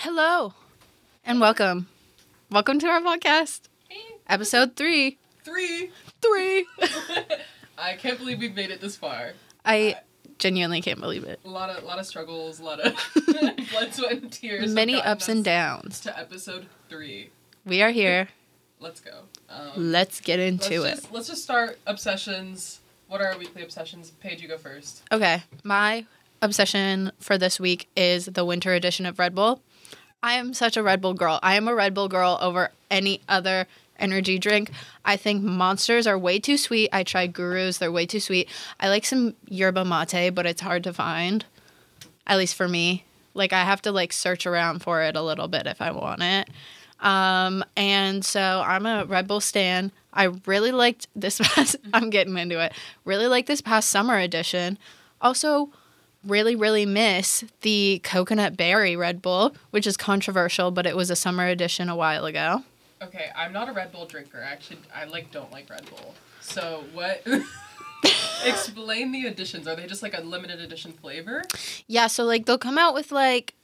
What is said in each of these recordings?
Hello and welcome. Welcome to our podcast, episode three. Three. Three. I can't believe we've made it this far. I genuinely can't believe it. A lot of, lot of struggles, a lot of blood, sweat, and tears. Many ups and downs. To episode three. We are here. Let's go. Um, Let's get let's into it. just, Let's just start obsessions. What are our weekly obsessions? Paige, you go first. Okay, my obsession for this week is the winter edition of Red Bull. I am such a Red Bull girl. I am a Red Bull girl over any other energy drink. I think monsters are way too sweet. I tried gurus, they're way too sweet. I like some yerba mate, but it's hard to find. At least for me. Like I have to like search around for it a little bit if I want it. Um, and so I'm a Red Bull stan. I really liked this past I'm getting into it. Really like this past summer edition. Also, really, really miss the coconut berry Red Bull, which is controversial, but it was a summer edition a while ago. Okay, I'm not a Red Bull drinker. Actually, I like don't like Red Bull. So what? Explain the additions. Are they just like a limited edition flavor? Yeah, so like they'll come out with like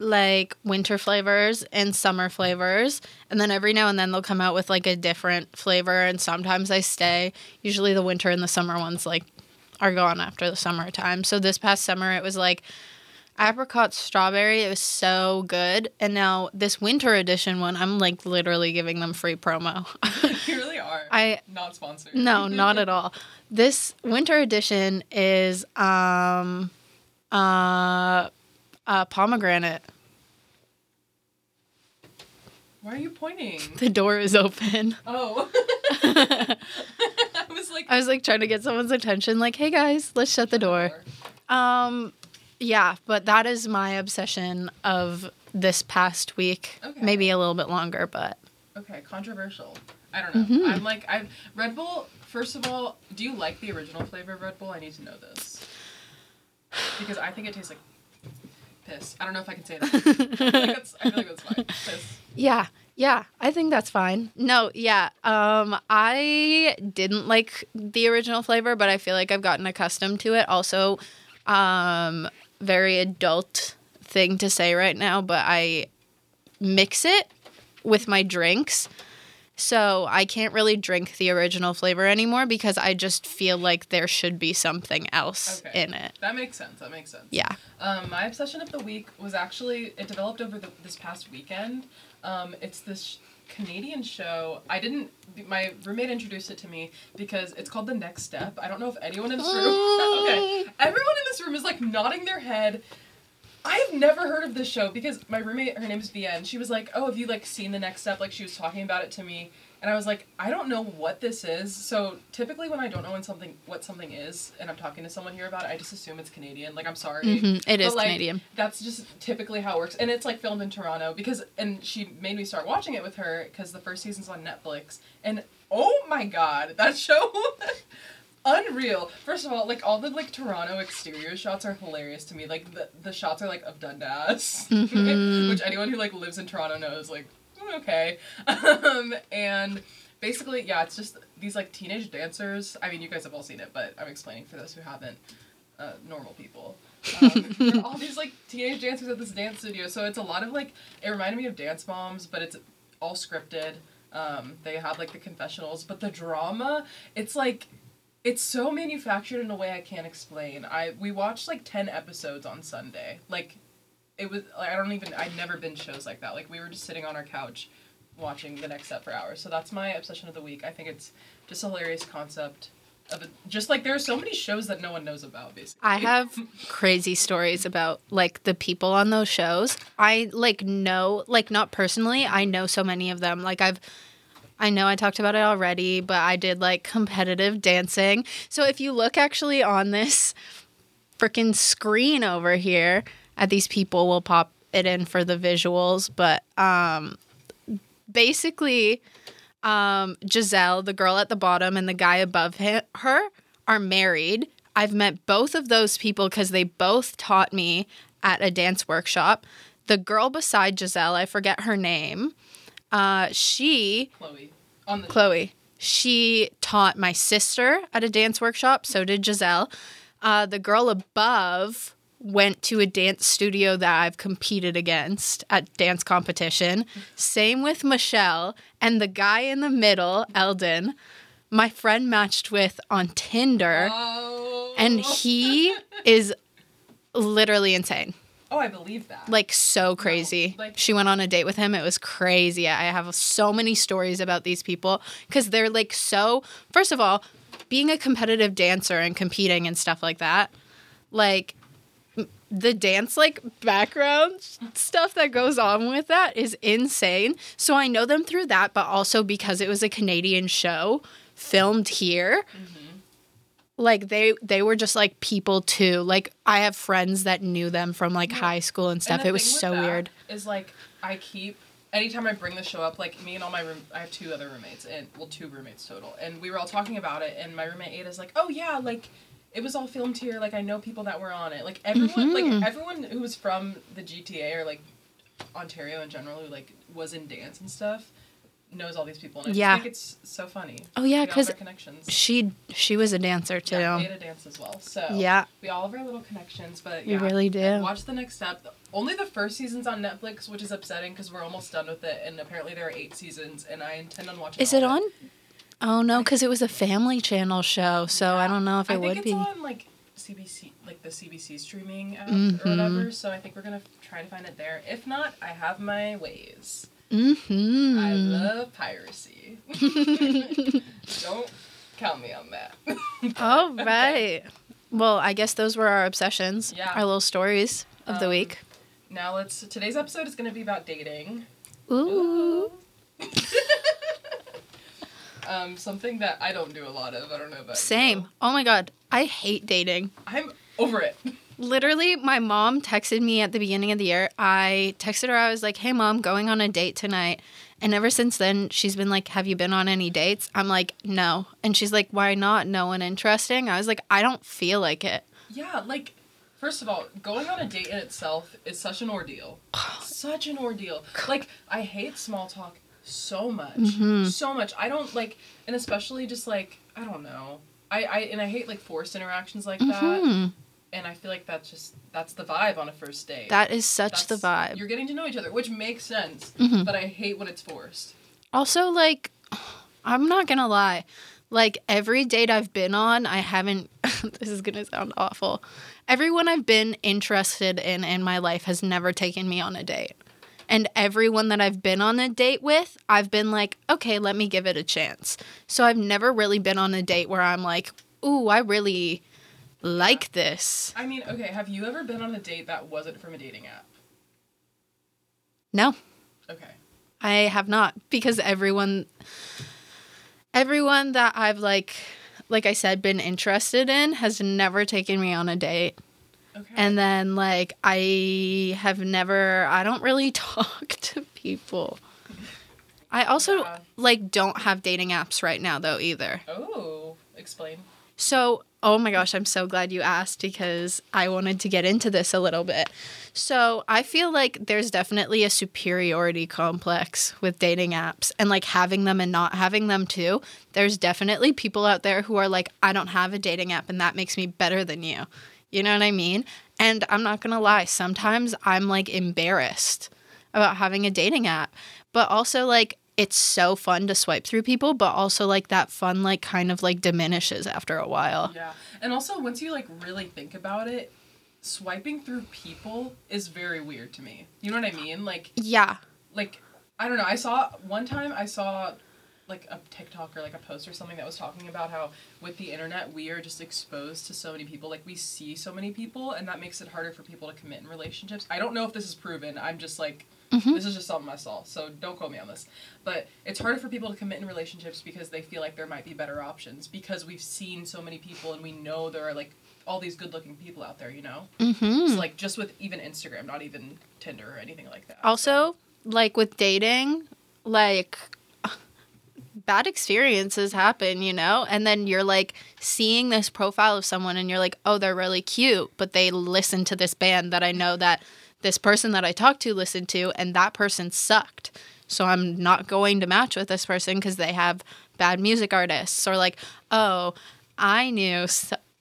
like winter flavors and summer flavors and then every now and then they'll come out with like a different flavor and sometimes I stay. Usually the winter and the summer ones like are gone after the summertime. So this past summer it was like apricot strawberry. It was so good. And now this winter edition one, I'm like literally giving them free promo. you really are. I not sponsored. no, not at all. This winter edition is um uh uh pomegranate. Why are you pointing? The door is open. Oh. I was like. I was like trying to get someone's attention like, "Hey guys, let's shut the door." Um yeah, but that is my obsession of this past week. Okay. Maybe a little bit longer, but Okay, controversial. I don't know. Mhm. I'm like I Red Bull. First of all, do you like the original flavor of Red Bull? I need to know this because I think it tastes like piss. I don't know if I can say that. I feel like that's, I feel like that's fine. Piss. Yeah, yeah, I think that's fine. No, yeah, um, I didn't like the original flavor, but I feel like I've gotten accustomed to it. Also, um, very adult thing to say right now, but I mix it with my drinks. So I can't really drink the original flavor anymore because I just feel like there should be something else Okay. in it. That makes sense. That makes sense. Yeah. Um, my obsession of the week was actually it developed over the, this past weekend. Um, it's this Canadian show. I didn't. My roommate introduced it to me because it's called The Next Step. I don't know if anyone in this room. okay, everyone in this room is like nodding their head. I've never heard of this show because my roommate, her name's Vienne. She was like, "Oh, have you like seen The Next Step?" Like she was talking about it to me, and I was like, "I don't know what this is." So typically, when I don't know when something what something is, and I'm talking to someone here about it, I just assume it's Canadian. Like I'm sorry. Mhm, It is like, Canadian. That's just typically how it works, and it's like filmed in Toronto because, and she made me start watching it with her because the first season's on Netflix, and oh my god, that show, unreal. First of all, like all the like Toronto exterior shots are hilarious to me. Like the the shots are like of Dundas, Mhm. which anyone who like lives in Toronto knows. Like okay, um, and basically, yeah, it's just these like teenage dancers. I mean, you guys have all seen it, but I'm explaining for those who haven't. Uh, normal people. Um, all these like teenage dancers at this dance studio. So it's a lot of like it reminded me of Dance Moms, but it's all scripted. Um, they have like the confessionals, but the drama, it's like it's so manufactured in a way I can't explain. I we watched like ten episodes on Sunday. Like it was like I don't even I'd never been shows like that. Like we were just sitting on our couch watching the next step for hours. So that's my obsession of the week. I think it's just a hilarious concept of it. Just like there are so many shows that no one knows about basically. I have crazy stories about like the people on those shows. I like know like not personally, I know so many of them. Like I've I know I talked about it already, but I did like competitive dancing. So if you look actually on this freaking screen over here at these people, we'll pop it in for the visuals, but um basically um Giselle, the girl at the bottom and the guy above her are married. I've met both of those people because they both taught me at a dance workshop. The girl beside Giselle, I forget her name. Uh, she Chloe on the Chloe. She taught my sister at a dance workshop. So did Giselle. Uh, the girl above went to a dance studio that I've competed against at dance competition. Same with Michelle and the guy in the middle, Eldon, my friend matched with on Tinder Oh. and he is literally insane. Oh, I believe that. Like so crazy. like- she went on a date with him. It was crazy. I have so many stories about these people cuz they're like so first of all, being a competitive dancer and competing and stuff like that. Like the dance like background stuff that goes on with that is insane. So I know them through that, but also because it was a Canadian show filmed here mm-hmm. like they they were just like people too. Like i have friends that knew them from like high school and And stuff. the it was so weird. Is like I keep anytime I bring the show up, like me and all my room, I have two other roommates and well, two roommates total, and we were all talking about it, and my roommate Ada's like, oh yeah, like. It was all filmed here. Like I know people that were on it. Like everyone, Mm-hmm. like everyone who was from the GTA or like Ontario in general, who like was in dance and stuff, knows all these people. And I Yeah. think it's so funny. Oh, yeah, We all 'cause have our connections. she she was a dancer too Yeah, Ada dance as well. So Yeah. we all have our little connections, but We really do. Watch the next step. Only the first season's on Netflix, which is upsetting because we're almost done with it, and apparently there are eight seasons, and I intend on watching. is it on oh no because it was a family channel show so i don't know if it would be. I think would it's be on like CBC, like the CBC streaming app Mhm. or whatever. So I think we're gonna try to find it there. If not, I have my ways. mm-hmm I love piracy. Don't count me on that. all right well i guess those were our obsessions Yeah. our little stories of the Um, week Now let's. Today's episode is gonna be about dating. ooh Um, something that I don't do a lot of. I don't know about you. same oh my god i hate dating I'm over it. Literally, my mom texted me at the beginning of the year. I texted her, I was like, hey, mom, going on a date tonight. And ever since then, she's been like, have you been on any dates? I'm like, no. And she's like, why not? No one interesting? I was like, I don't feel like it. Yeah, like, first of all, going on a date in itself is such an ordeal. such an ordeal. Like, I hate small talk so much. Mm-hmm. So much. I don't like, and especially just like, I don't know. I, I and I hate like forced interactions like that. Mhm. And I feel like that's just that's the vibe on a first date. That is such the vibe. You're getting to know each other, which makes sense. Mhm. But I hate when it's forced. Also, like, I'm not gonna lie. Like, every date I've been on, I haven't. this is gonna sound awful. Everyone I've been interested in in my life has never taken me on a date. And everyone that I've been on a date with, I've been like, okay, let me give it a chance. So I've never really been on a date where I'm like, ooh, I really like this. I mean, okay, have you ever been on a date that wasn't from a dating app? No, Okay. I have not because everyone everyone that I've like like I said been interested in has never taken me on a date. Okay. And then like I have never I don't really talk to people. I also Yeah. like don't have dating apps right now though either. oh, explain. So, oh my gosh, I'm so glad you asked because I wanted to get into this a little bit. So, I feel like there's definitely a superiority complex with dating apps and like having them and not having them too. There's definitely people out there who are like, I don't have a dating app and that makes me better than you. You know what I mean? And I'm not going to lie, sometimes I'm like embarrassed about having a dating app, but also like it's so fun to swipe through people, but also like that fun like kind of like diminishes after a while. Yeah. And also, once you like really think about it, swiping through people is very weird to me. You know what I mean? Like, Yeah. like I don't know. I saw one time I saw like a TikTok or like a post or something that was talking about how with the internet we are just exposed to so many people. Like we see so many people, and that makes it harder for people to commit in relationships. I don't know if this is proven. I'm just like. This is just something I saw, so don't quote me on this. But it's harder for people to commit in relationships because they feel like there might be better options because we've seen so many people and we know there are like all these good looking people out there, you know? Mhm. So like just with even Instagram, not even Tinder or anything like that. Also, like with dating, like bad experiences happen, you know? And then you're like seeing this profile of someone and you're like, "Oh, they're really cute," but they listen to this band that I know that this person that I talked to listened to and that person sucked. So I'm not going to match with this person because they have bad music artists or like, "Oh, I knew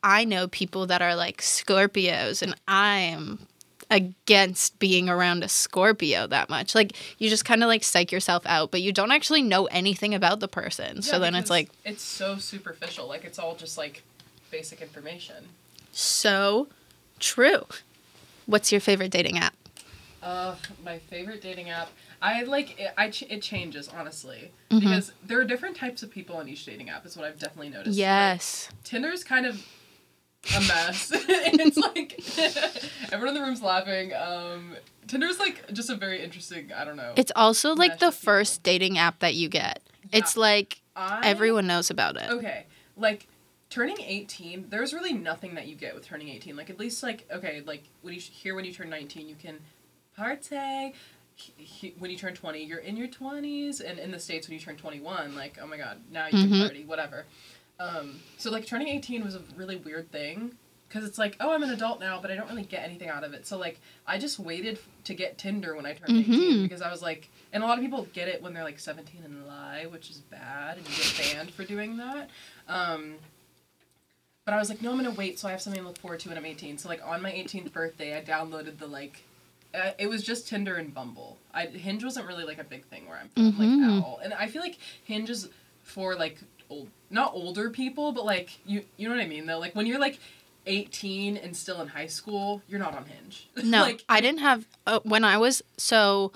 I know people that are like Scorpios, and I am against being around a Scorpio that much. Like you just kind of like psych yourself out, but you don't actually know anything about the person. so then it's like it's so superficial. Like it's all just like basic information. so true. What's your favorite dating app? Uh, my favorite dating app. I like it. I ch- it changes honestly Mm-hmm. because there are different types of people on each dating app. Is what I've definitely noticed. Like, Yes. Tinder's kind of a mess. it's like everyone in the room's laughing. Um, Tinder's like just a very interesting. I don't know. It's also like the of people. first dating app that you get. It's like I, everyone knows about it. Okay, like turning 18 there's really nothing that you get with turning 18 like at least like okay like when you here when you turn 19 you can partay He- he- when you turn 20 you're in your 20s and in the states when you turn 21 like oh my god now you Mhm. can party whatever um, so like turning 18 was a really weird thing because it's like oh i'm an adult now but i don't really get anything out of it so like i just waited to get tinder when i turned 18 Mhm. because i was like and a lot of people get it when they're like 17 and lie which is bad and you get banned for doing that um, but I was like, no, I'm gonna wait, so I have something to look forward to when I'm 18. So like on my 18th birthday, I downloaded the like, uh, it was just Tinder and Bumble. I Hinge wasn't really like a big thing where I'm from, like Mhm. at all. And I feel like Hinge is for like old, not older people, but like you, you know what I mean though. Like when you're like 18 and still in high school, you're not on Hinge. No, like I didn't have uh, when I was so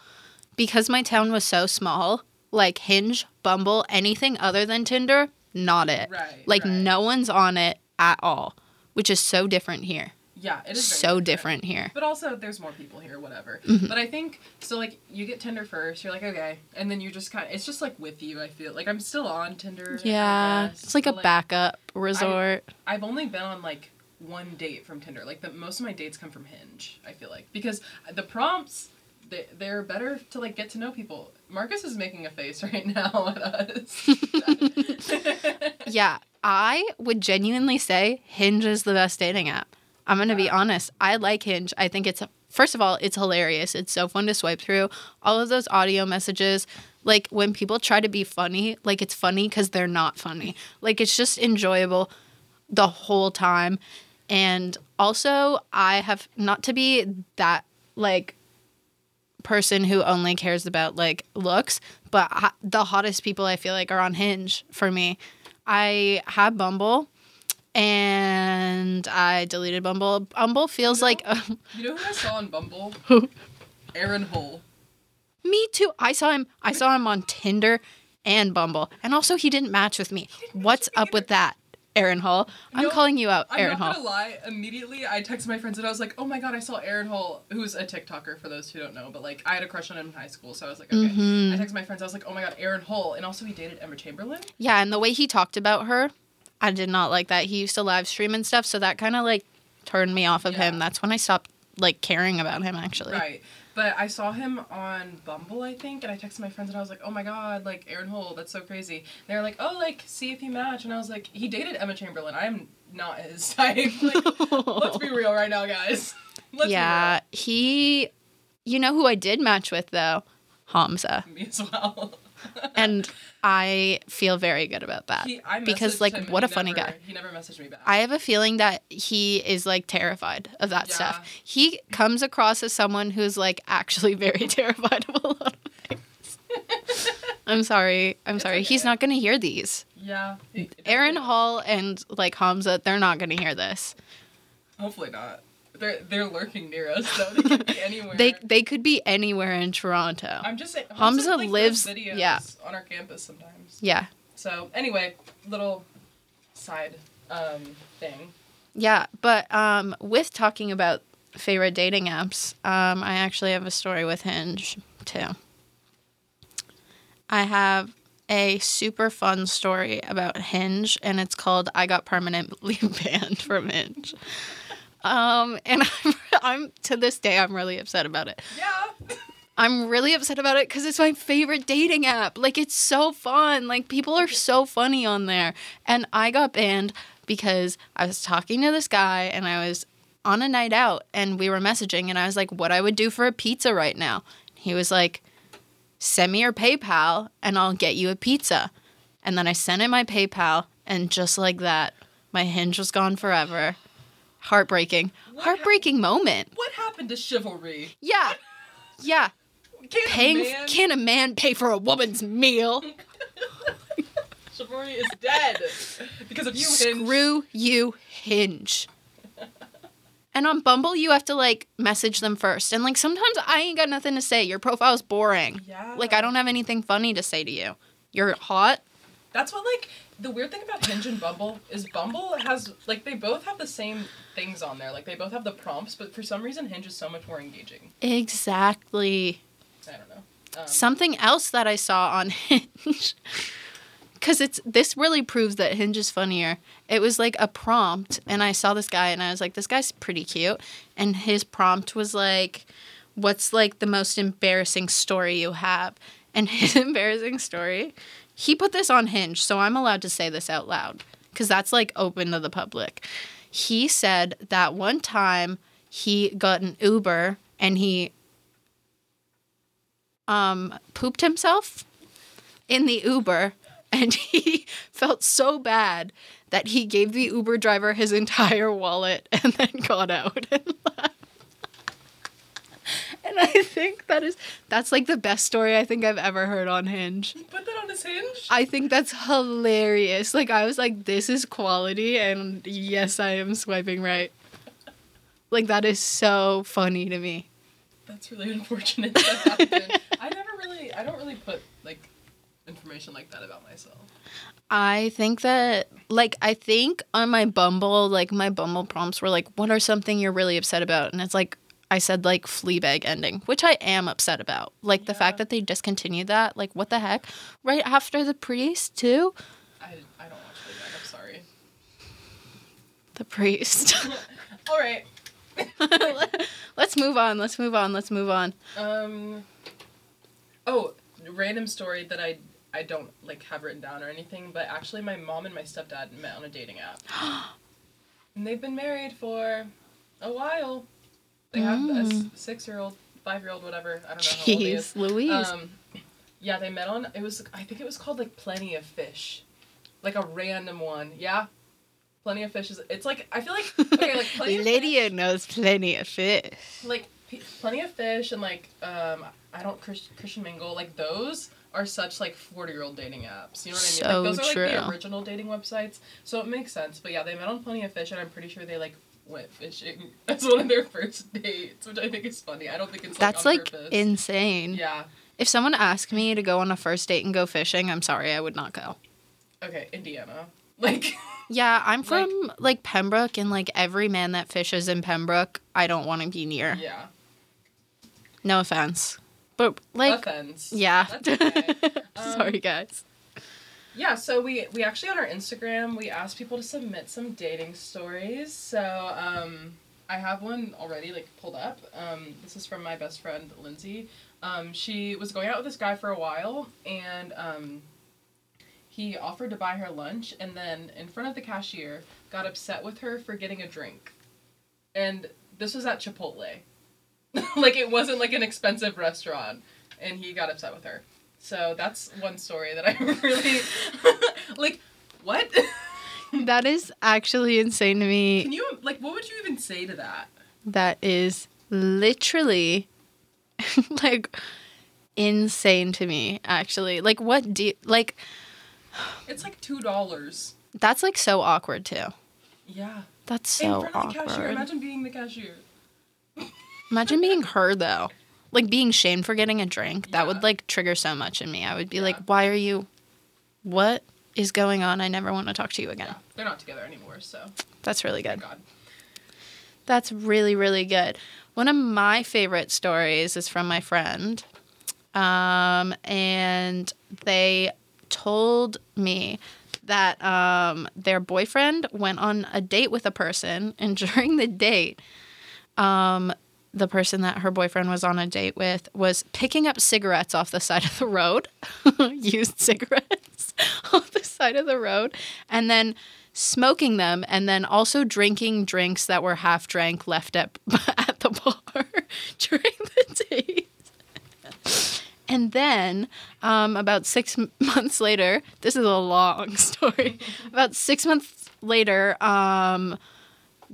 because my town was so small. Like Hinge, Bumble, anything other than Tinder, not it. right, Like right. no one's on it at all, which is so different here. Yeah, it is So different here. But also, there's more people here, whatever. Mhm. But I think so. Like, you get Tinder first. You're like, okay, and then you just kind of. It's just like with you. I feel like I'm still on Tinder. Yeah, guess, it's like a but, backup resort. I've only been on like one date from Tinder. Like the most of my dates come from Hinge. I feel like because the prompts. They, they're better to like get to know people. Marcus is making a face right now at us. yeah, I would genuinely say Hinge is the best dating app. I'm going to be honest. I like Hinge. I think it's, first of all, it's hilarious. It's so fun to swipe through. All of those audio messages, like when people try to be funny, like it's funny because they're not funny. Like it's just enjoyable the whole time. And also, I have not to be that like person who only cares about like looks, but ho- the hottest people I feel like are on Hinge for me. I have Bumble and I deleted Bumble. Bumble feels No. like you know who I saw on Bumble? Who? Aaron Hall. me too. I saw him I saw him on Tinder and Bumble. And also he didn't match with me. What's up with that? Aaron Hall. I'm No, calling you out, Aaron Hall. I'm not Hall. gonna lie. Immediately, I texted my friends and I was like, "Oh my god, I saw Aaron Hall, who's a TikToker for those who don't know." But like, I had a crush on him in high school, so I was like, "Okay." Mhm. I texted my friends. I was like, "Oh my god, Aaron Hall," and also he dated Emma Chamberlain. Yeah, and the way he talked about her, I did not like that. He used to live stream and stuff, so that kind of like turned me off of him. That's when I stopped like caring about him actually. Right. But I saw him on Bumble, I think, and I texted my friends and I was like, "Oh my god, like Aaron Hall, that's so crazy." They're like, "Oh, like see if you match," and I was like, "He dated Emma Chamberlain. I am not his type." like, let's be real right now, guys. Let's yeah, he you know who I did match with though? Hamza. me as well. And I feel very good about that. He, I because, like, what a funny never- guy. He never messaged me back. I have a feeling that he is like terrified of that Yeah. stuff. He comes across as someone who's like actually very terrified of a lot of things. I'm sorry. I'm It's sorry. He's not going to hear these. yeah. Aaron Hall and like Hamza, they're not going to hear this. Hopefully not. They're they're lurking near us though. They could be anywhere. They they could be anywhere in Toronto. I'm just saying. Hamza like, lives- videos yeah. on our campus sometimes. Yeah. So anyway, little side um thing. Yeah, but um with talking about favorite dating apps, um I actually have a story with Hinge too. I have a super fun story about Hinge and it's called I got permanently banned from Hinge. Um and I'm, I'm to this day I'm really upset about it. Yeah. I'm really upset about it because it's my favorite dating app. Like, it's so fun. Like, people are so funny on there. And I got banned because I was talking to this guy and I was on a night out and we were messaging and I was like, what I would do for a pizza right now. He was like, send me your PayPal and I'll get you a pizza. And then I sent him my PayPal and just like that, My hinge was gone forever. Heartbreaking. What Heartbreaking moment. What happened to chivalry? Yeah. Yeah. Can Paying a man, can a man pay for a woman's meal? chivalry is dead because of you, Hinge. Screw you, Hinge. And on Bumble, you have to like message them first. And like sometimes I ain't got nothing to say. Your profile's boring. Yeah. Like I don't have anything funny to say to you. You're hot. That's what like the weird thing about Hinge and Bumble is Bumble has like they both have the same things on there. Like they both have the prompts, but for some reason Hinge is so much more engaging. Exactly. I don't know. Um, Something else that I saw on Hinge. Cause it's this really proves that Hinge is funnier. It was like a prompt, and I saw this guy, and I was like, "This guy's pretty cute." And his prompt was like, "What's like the most embarrassing story you have?" And his embarrassing story, he put this on Hinge, so I'm allowed to say this out loud because that's like open to the public. He said that one time he got an Uber and he um pooped himself in the Uber and he felt so bad that he gave the Uber driver his entire wallet and then got out and left. And I think that is that's like the best story I think I've ever heard on Hinge. he put that on his Hinge. I think that's hilarious. Like I was like this is quality and yes I am swiping right. Like that is so funny to me. That's really unfortunate. That happened. I never really. I don't really put like information like that about myself. I think that like I think on my Bumble, like my Bumble prompts were like, what are something you're really upset about? And it's like I said like Fleabag ending, which I am upset about. Like the fact that they discontinued that, like what the heck? Right after the priest too? I, I don't watch Fleabag. I'm sorry. The priest. All right. Let's move on. Let's move on. Let's move on. Um. Oh, random story that I I don't like have written down or anything, but actually my mom and my stepdad met on a dating app, and they've been married for a while. They have a Mm. six year old, five year old, whatever. I don't know how old he is. Louise. Um, yeah, they met on. It was I think it was called like Plenty of Fish, like a random one. Yeah, Plenty of Fish is. It's like I feel like okay, like Plenty of Fish knows plenty of fish. like P- plenty of fish and like um I don't Chris, Christian Mingle like those are such like 40 year old dating apps. You know what I mean? So like those are like the original dating websites. So it makes sense. But yeah, they met on Plenty of Fish and I'm pretty sure they like went fishing as one of their first dates, which I think is funny. I don't think it's like That's like purpose. insane. Yeah. If someone asked me to go on a first date and go fishing, I'm sorry, I would not go. Okay, Indiana. Like Yeah, I'm from like, Pembroke, and like every man that fishes in Pembroke, I don't want to be near. yeah. No offense, but like, Offense. yeah. Okay. sorry, um, guys. Yeah, so we we actually on our Instagram we asked people to submit some dating stories. So um, I have one already like pulled up. Um, this is from my best friend Lindsay. Um, she was going out with this guy for a while, and um, he offered to buy her lunch, and then in front of the cashier got upset with her for getting a drink, and this was at Chipotle, like it wasn't like an expensive restaurant, and he got upset with her. So that's one story that I really like. What? That is actually insane to me. Can you like? What would you even say to that? That is literally like insane to me. Actually, like, what do you, like? It's like two dollars. That's like so awkward too. Yeah. That's In so front of the cashier. awkward. Imagine being the cashier. Imagine being her though. Like being shamed for getting a drink. That would like trigger so much in me. I would be like, why are you what is going on? I never want to talk to you again. Yeah. They're not together anymore, so That's really good. God. That's really, really good. One of my favorite stories is from my friend. Um, and they told me that um, their boyfriend went on a date with a person, and during the date, um, the person that her boyfriend was on a date with was picking up cigarettes off the side of the road, used cigarettes off the side of the road, and then smoking them, and then also drinking drinks that were half drank left at, at the bar during the date. And then, um, about six months later, this is a long story. about six months later, um,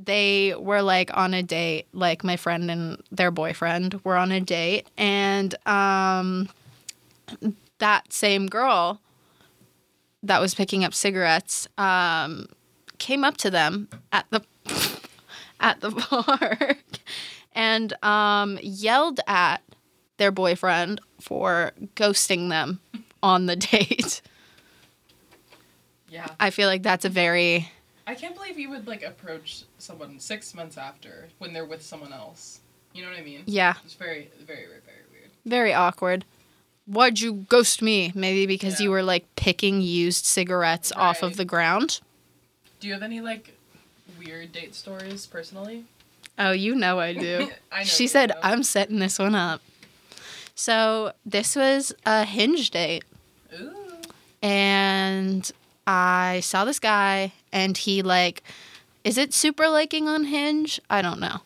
they were like on a date, like my friend and their boyfriend were on a date, and um, that same girl that was picking up cigarettes um, came up to them at the at the park and um, yelled at their boyfriend for ghosting them on the date. Yeah. I feel like that's a very I can't believe you would like approach someone six months after when they're with someone else. You know what I mean? yeah It's very, very, very, very weird. very awkward. Why'd you ghost me? Maybe because you were like picking used cigarettes off of the ground. Do you have any like weird date stories personally? Oh, you know I do. I know she said, do. I'm setting this one up. So this was a hinge date. Ooh. and I saw this guy and he like is it super liking on Hinge? I don't know.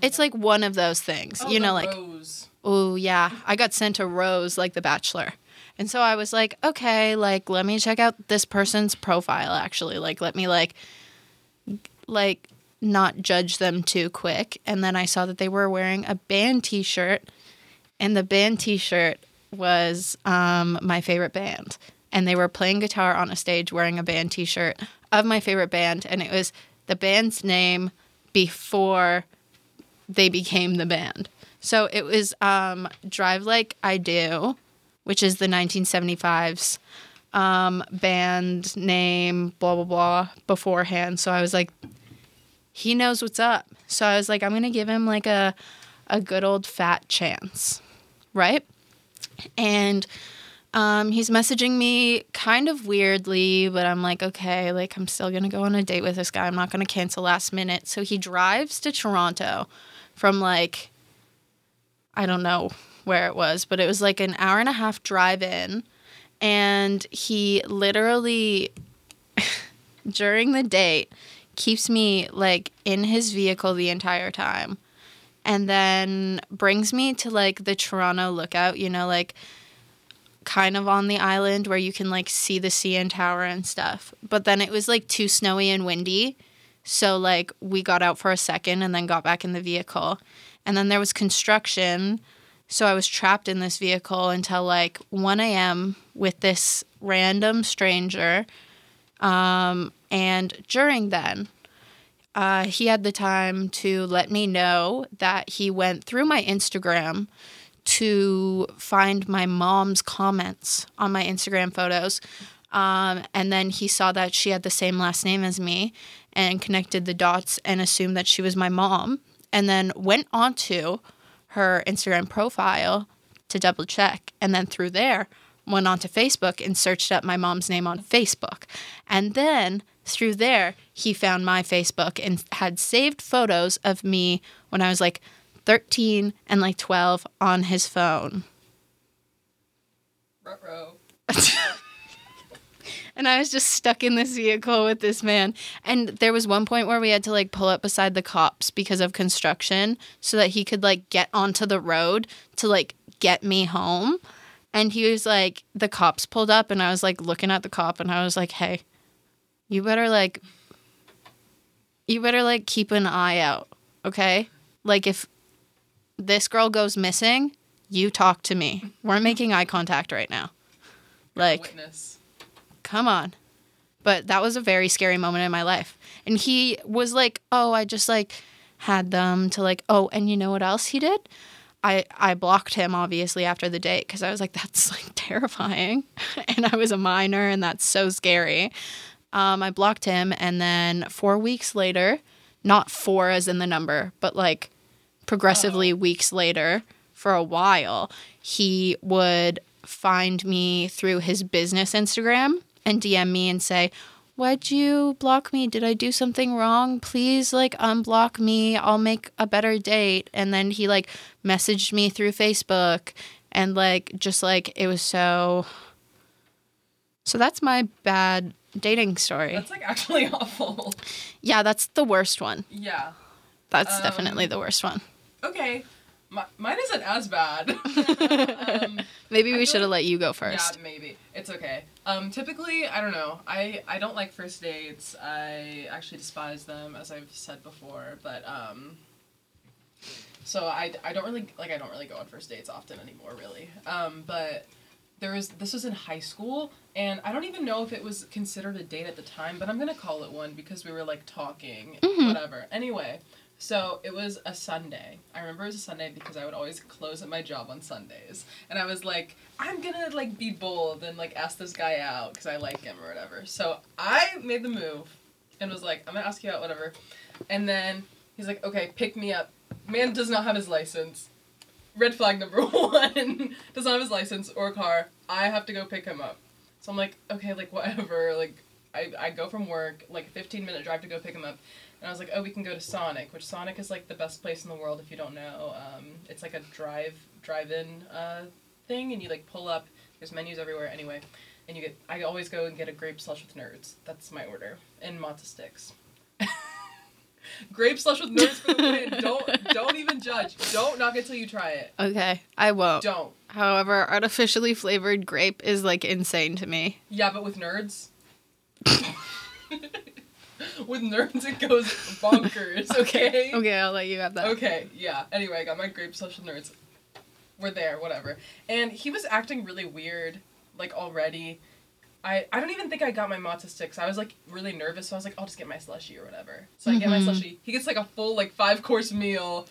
It's like one of those things. Oh, you know like oh yeah, I got sent a rose like the bachelor. And so I was like, okay, like let me check out this person's profile actually. Like let me like like not judge them too quick. And then I saw that they were wearing a band t-shirt and the band t-shirt was um, my favorite band and they were playing guitar on a stage wearing a band t-shirt of my favorite band and it was the band's name before they became the band. So it was um, drive like i do which is the 1975's um, band name blah blah blah beforehand. So i was like he knows what's up. So i was like i'm gonna give him like a a good old fat chance right? And um, he's messaging me kind of weirdly, but I'm like, okay, like I'm still gonna go on a date with this guy. I'm not gonna cancel last minute. So he drives to Toronto from like, I don't know where it was, but it was like an hour and a half drive in. And he literally, during the date, keeps me like in his vehicle the entire time and then brings me to like the Toronto lookout, you know, like kind of on the island where you can like see the CN Tower and stuff. But then it was like too snowy and windy. So like we got out for a second and then got back in the vehicle. And then there was construction. So I was trapped in this vehicle until like 1 a.m. with this random stranger. Um, and during then, uh, he had the time to let me know that he went through my Instagram to find my mom's comments on my Instagram photos. Um, and then he saw that she had the same last name as me and connected the dots and assumed that she was my mom. And then went onto her Instagram profile to double check. And then through there, went onto Facebook and searched up my mom's name on Facebook. And then through there, he found my Facebook and had saved photos of me when I was like 13 and like 12 on his phone. And I was just stuck in this vehicle with this man. And there was one point where we had to like pull up beside the cops because of construction so that he could like get onto the road to like get me home. And he was like, the cops pulled up and I was like looking at the cop and I was like, hey, you better like, you better like keep an eye out, okay? Like if this girl goes missing, you talk to me. We're making eye contact right now. Like, Witness. come on. But that was a very scary moment in my life. And he was like, "Oh, I just like had them to like, oh, and you know what else he did? I I blocked him obviously after the date cuz I was like that's like terrifying. and I was a minor and that's so scary. Um I blocked him and then 4 weeks later, not 4 as in the number, but like progressively weeks later for a while, he would find me through his business Instagram and DM me and say, Why'd you block me? Did I do something wrong? Please, like, unblock me. I'll make a better date. And then he, like, messaged me through Facebook. And, like, just like, it was so. So that's my bad dating story. That's like actually awful. yeah, that's the worst one. Yeah. That's Um, definitely the worst one. Okay. My, mine isn't as bad. um, Maybe we should have let you go first. Yeah, maybe. It's okay. Um, typically, I don't know. I, I don't like first dates. I actually despise them, as I've said before. But um, so I, I don't really like I don't really go on first dates often anymore, really. Um, but there was this was in high school, and I don't even know if it was considered a date at the time, but I'm gonna call it one because we were like talking, Mhm. whatever. Anyway. So it was a Sunday. I remember it was a Sunday because I would always close at my job on Sundays. And I was like, I'm gonna like be bold and like ask this guy out because I like him or whatever. So I made the move and was like, I'm gonna ask you out, whatever. And then he's like, okay, pick me up. Man does not have his license. Red flag number one does not have his license or car. I have to go pick him up. So I'm like, okay, like whatever. Like I, I go from work, like 15 minute drive to go pick him up. And I was like, oh, we can go to Sonic, which Sonic is like the best place in the world if you don't know. Um, it's like a drive drive-in uh, thing, and you like pull up. There's menus everywhere anyway, and you get. I always go and get a grape slush with nerds. That's my order, and matzo sticks. grape slush with nerds for the win. Don't don't even judge. Don't knock it till you try it. Okay, I won't. Don't. However, artificially flavored grape is like insane to me. Yeah, but with nerds. with nerds, it goes bonkers. Okay. Okay, I'll let you have that. Okay, yeah. Anyway, I got my grape social nerds. We're there, whatever. And he was acting really weird, like already. I, I don't even think I got my matcha sticks. I was like really nervous, so I was like, I'll just get my slushy or whatever. So I get my Mhm. slushy. He gets like a full like five course meal.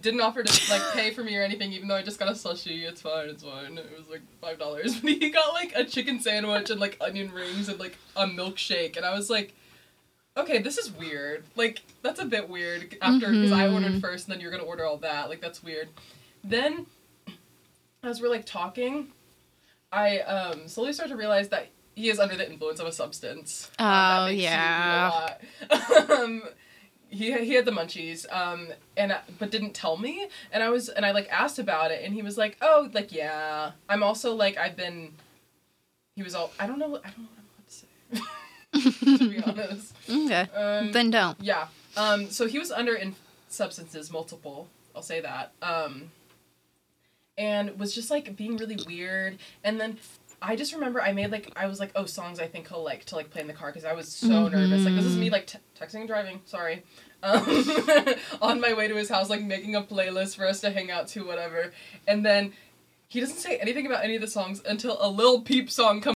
Didn't offer to like pay for me or anything, even though I just got a slushy. It's fine, it's fine. It was like five dollars. But he got like a chicken sandwich and like onion rings and like a milkshake, and I was like, okay, this is weird. Like that's a bit weird. After because I Mhm. ordered first, and then you're gonna order all that. Like that's weird. Then, as we're like talking, I um slowly start to realize that he is under the influence of a substance. Um, Oh, you yeah. um, he he had the munchies, um, and I- but didn't tell me, and I was and I like asked about it, and he was like, oh, like yeah, I'm also like I've been. He was all I don't know I don't know what I'm about to be honest. Okay. Um, then don't. yeah. Um, so he was under in substances, multiple. I'll say that. Um, and was just like being really weird. And then I just remember I made like I was like, oh, songs I think he'll like to like play in the car because I was so nervous. Like this is me like t- texting and driving. Sorry. Um, on my way to his house, like making a playlist for us to hang out to, whatever. And then he doesn't say anything about any of the songs until a Lil Peep song comes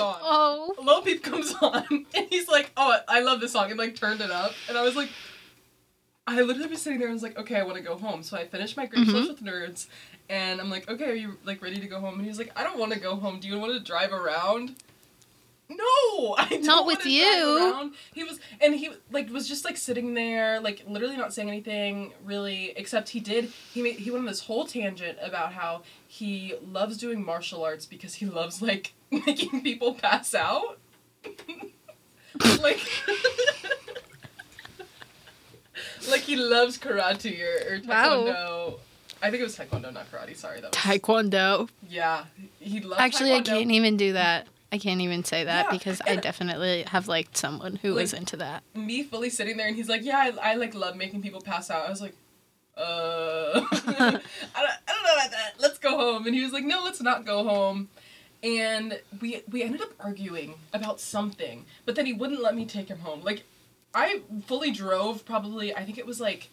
on. Oh. Lil Peep comes on and he's like, "Oh, I love this song," and like turned it up, and I was like, I literally was sitting there and was like, "Okay, I want to go home." So I finished my grape Mhm. slush with nerds, and I'm like, "Okay, are you like ready to go home?" And he's like, "I don't want to go home. Do you want to drive around?" No, I don't Not with you. around." He was, and he like was just like sitting there, like literally not saying anything really, except he did. He made he went on this whole tangent about how he loves doing martial arts because he loves like making people pass out. like. like he loves karate or, or Wow. taekwondo. I think it was taekwondo, not karate. Sorry, that was. Taekwondo. yeah, he loves. Actually, I can't even do that. I can't even say that Yeah, because I definitely have liked someone who was into that. me fully sitting there and he's like, yeah, I, I like love making people pass out. I was like, uh, I, don't, I don't know about that. Let's go home. And he was like, no, let's not go home. And we we ended up arguing about something, but then he wouldn't let me take him home. Like, I fully drove probably. I think it was like.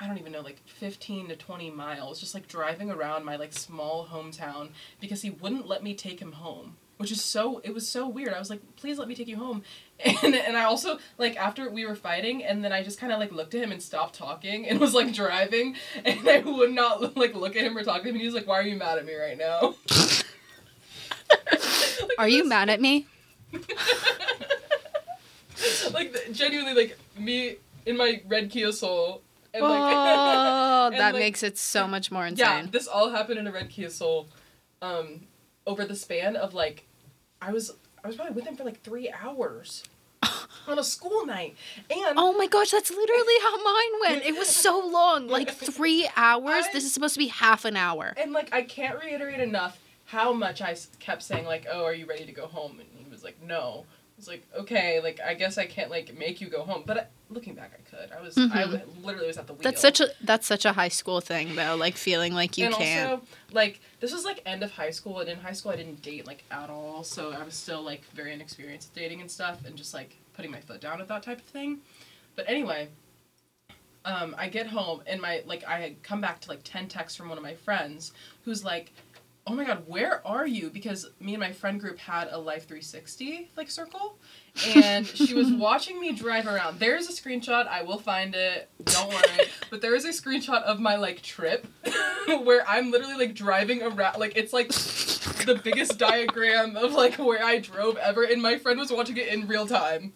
I don't even know, like 15 to 20 miles, just like driving around my like small hometown because he wouldn't let me take him home which is so it was so weird i was like please let me take you home and and i also like after we were fighting and then i just kind of like looked at him and stopped talking and was like driving and i would not like look at him or talk to him and he was like why are you mad at me right now Like, Are you mad at me? like genuinely like me in my red kia soul and like oh, and, that like, makes it so much more insane. Yeah, this all happened in a red Kia Soul, um, over the span of like, I was I was probably with him for like three hours, on a school night, and Oh my gosh, that's literally how mine went. It was so long, like three hours. I- This is supposed to be half an hour. and like I can't reiterate enough how much I kept saying like, oh, are you ready to go home? And he was like, no. I was like, okay, like I guess I can't like make you go home. But I, looking back, I could. I was, I Mhm. w- literally was at the wheel. That's such a that's such a high school thing though, like feeling like you and can't. also, like this was like end of high school, and in high school I didn't date like at all, so I was still like very inexperienced with dating and stuff, and just like putting my foot down with that type of thing. But anyway, um, I get home and my like I had come back to like ten texts from one of my friends who's like, "Oh my god, where are you?" Because me and my friend group had a Life 360 like circle, and she was watching me drive around. There's a screenshot. I will find it. Don't worry. but there is a screenshot of my like trip where I'm literally like driving around. Like it's like the biggest diagram of like where I drove ever, and my friend was watching it in real time.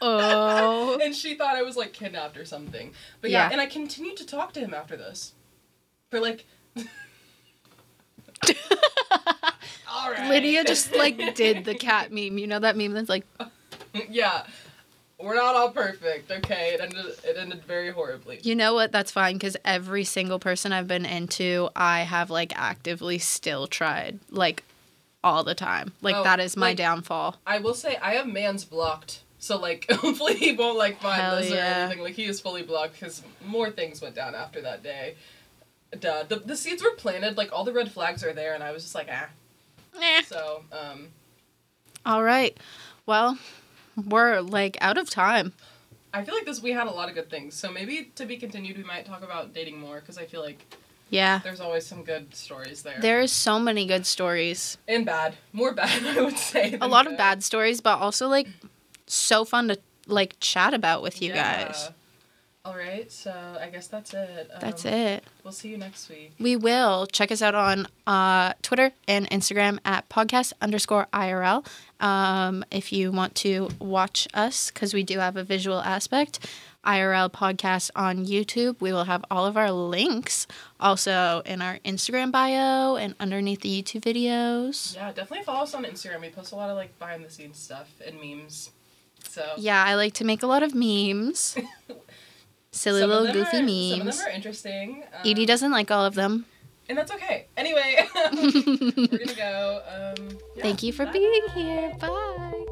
oh. and she thought I was like kidnapped or something. But yeah, Yeah. and I continued to talk to him after this. For like All right. Lydia just like did the cat meme. You know that meme that's like Yeah. We're not all perfect, okay? It ended it ended very horribly. You know what? That's fine because every single person I've been into, I have like actively still tried, like all the time. Like Oh, that is my like- downfall. I will say I have man's blocked. So like hopefully he won't like find Hell this or anything. Like he is fully blocked because more things went down after that day. Duh. The, the seeds were planted, like all the red flags are there, and I was just like, ah. Eh. So, um, All right. Well, we're like out of time. I feel like this we had a lot of good things. So maybe to be continued, we might talk about dating more because I feel like Yeah. there's always some good stories there. There is so many good stories. and bad, more bad, I would say. A lot of bad stories, but also like so fun to like chat about with you Yeah. guys. All right, so I guess that's it. That's Um, it. We'll see you next week. We will. Check us out on uh, Twitter and Instagram at podcast underscore IRL. Um, if you want to watch us, because we do have a visual aspect, IRL podcast on YouTube. We will have all of our links also in our Instagram bio and underneath the YouTube videos. Yeah, definitely follow us on Instagram. We post a lot of like behind the scenes stuff and memes. So Yeah, I like to make a lot of memes. Silly some little goofy are, memes. Some of them are interesting. Um, Idy doesn't like all of them. and that's okay. Anyway, we're gonna go. Um, yeah, Thank you for bye. being here. Bye.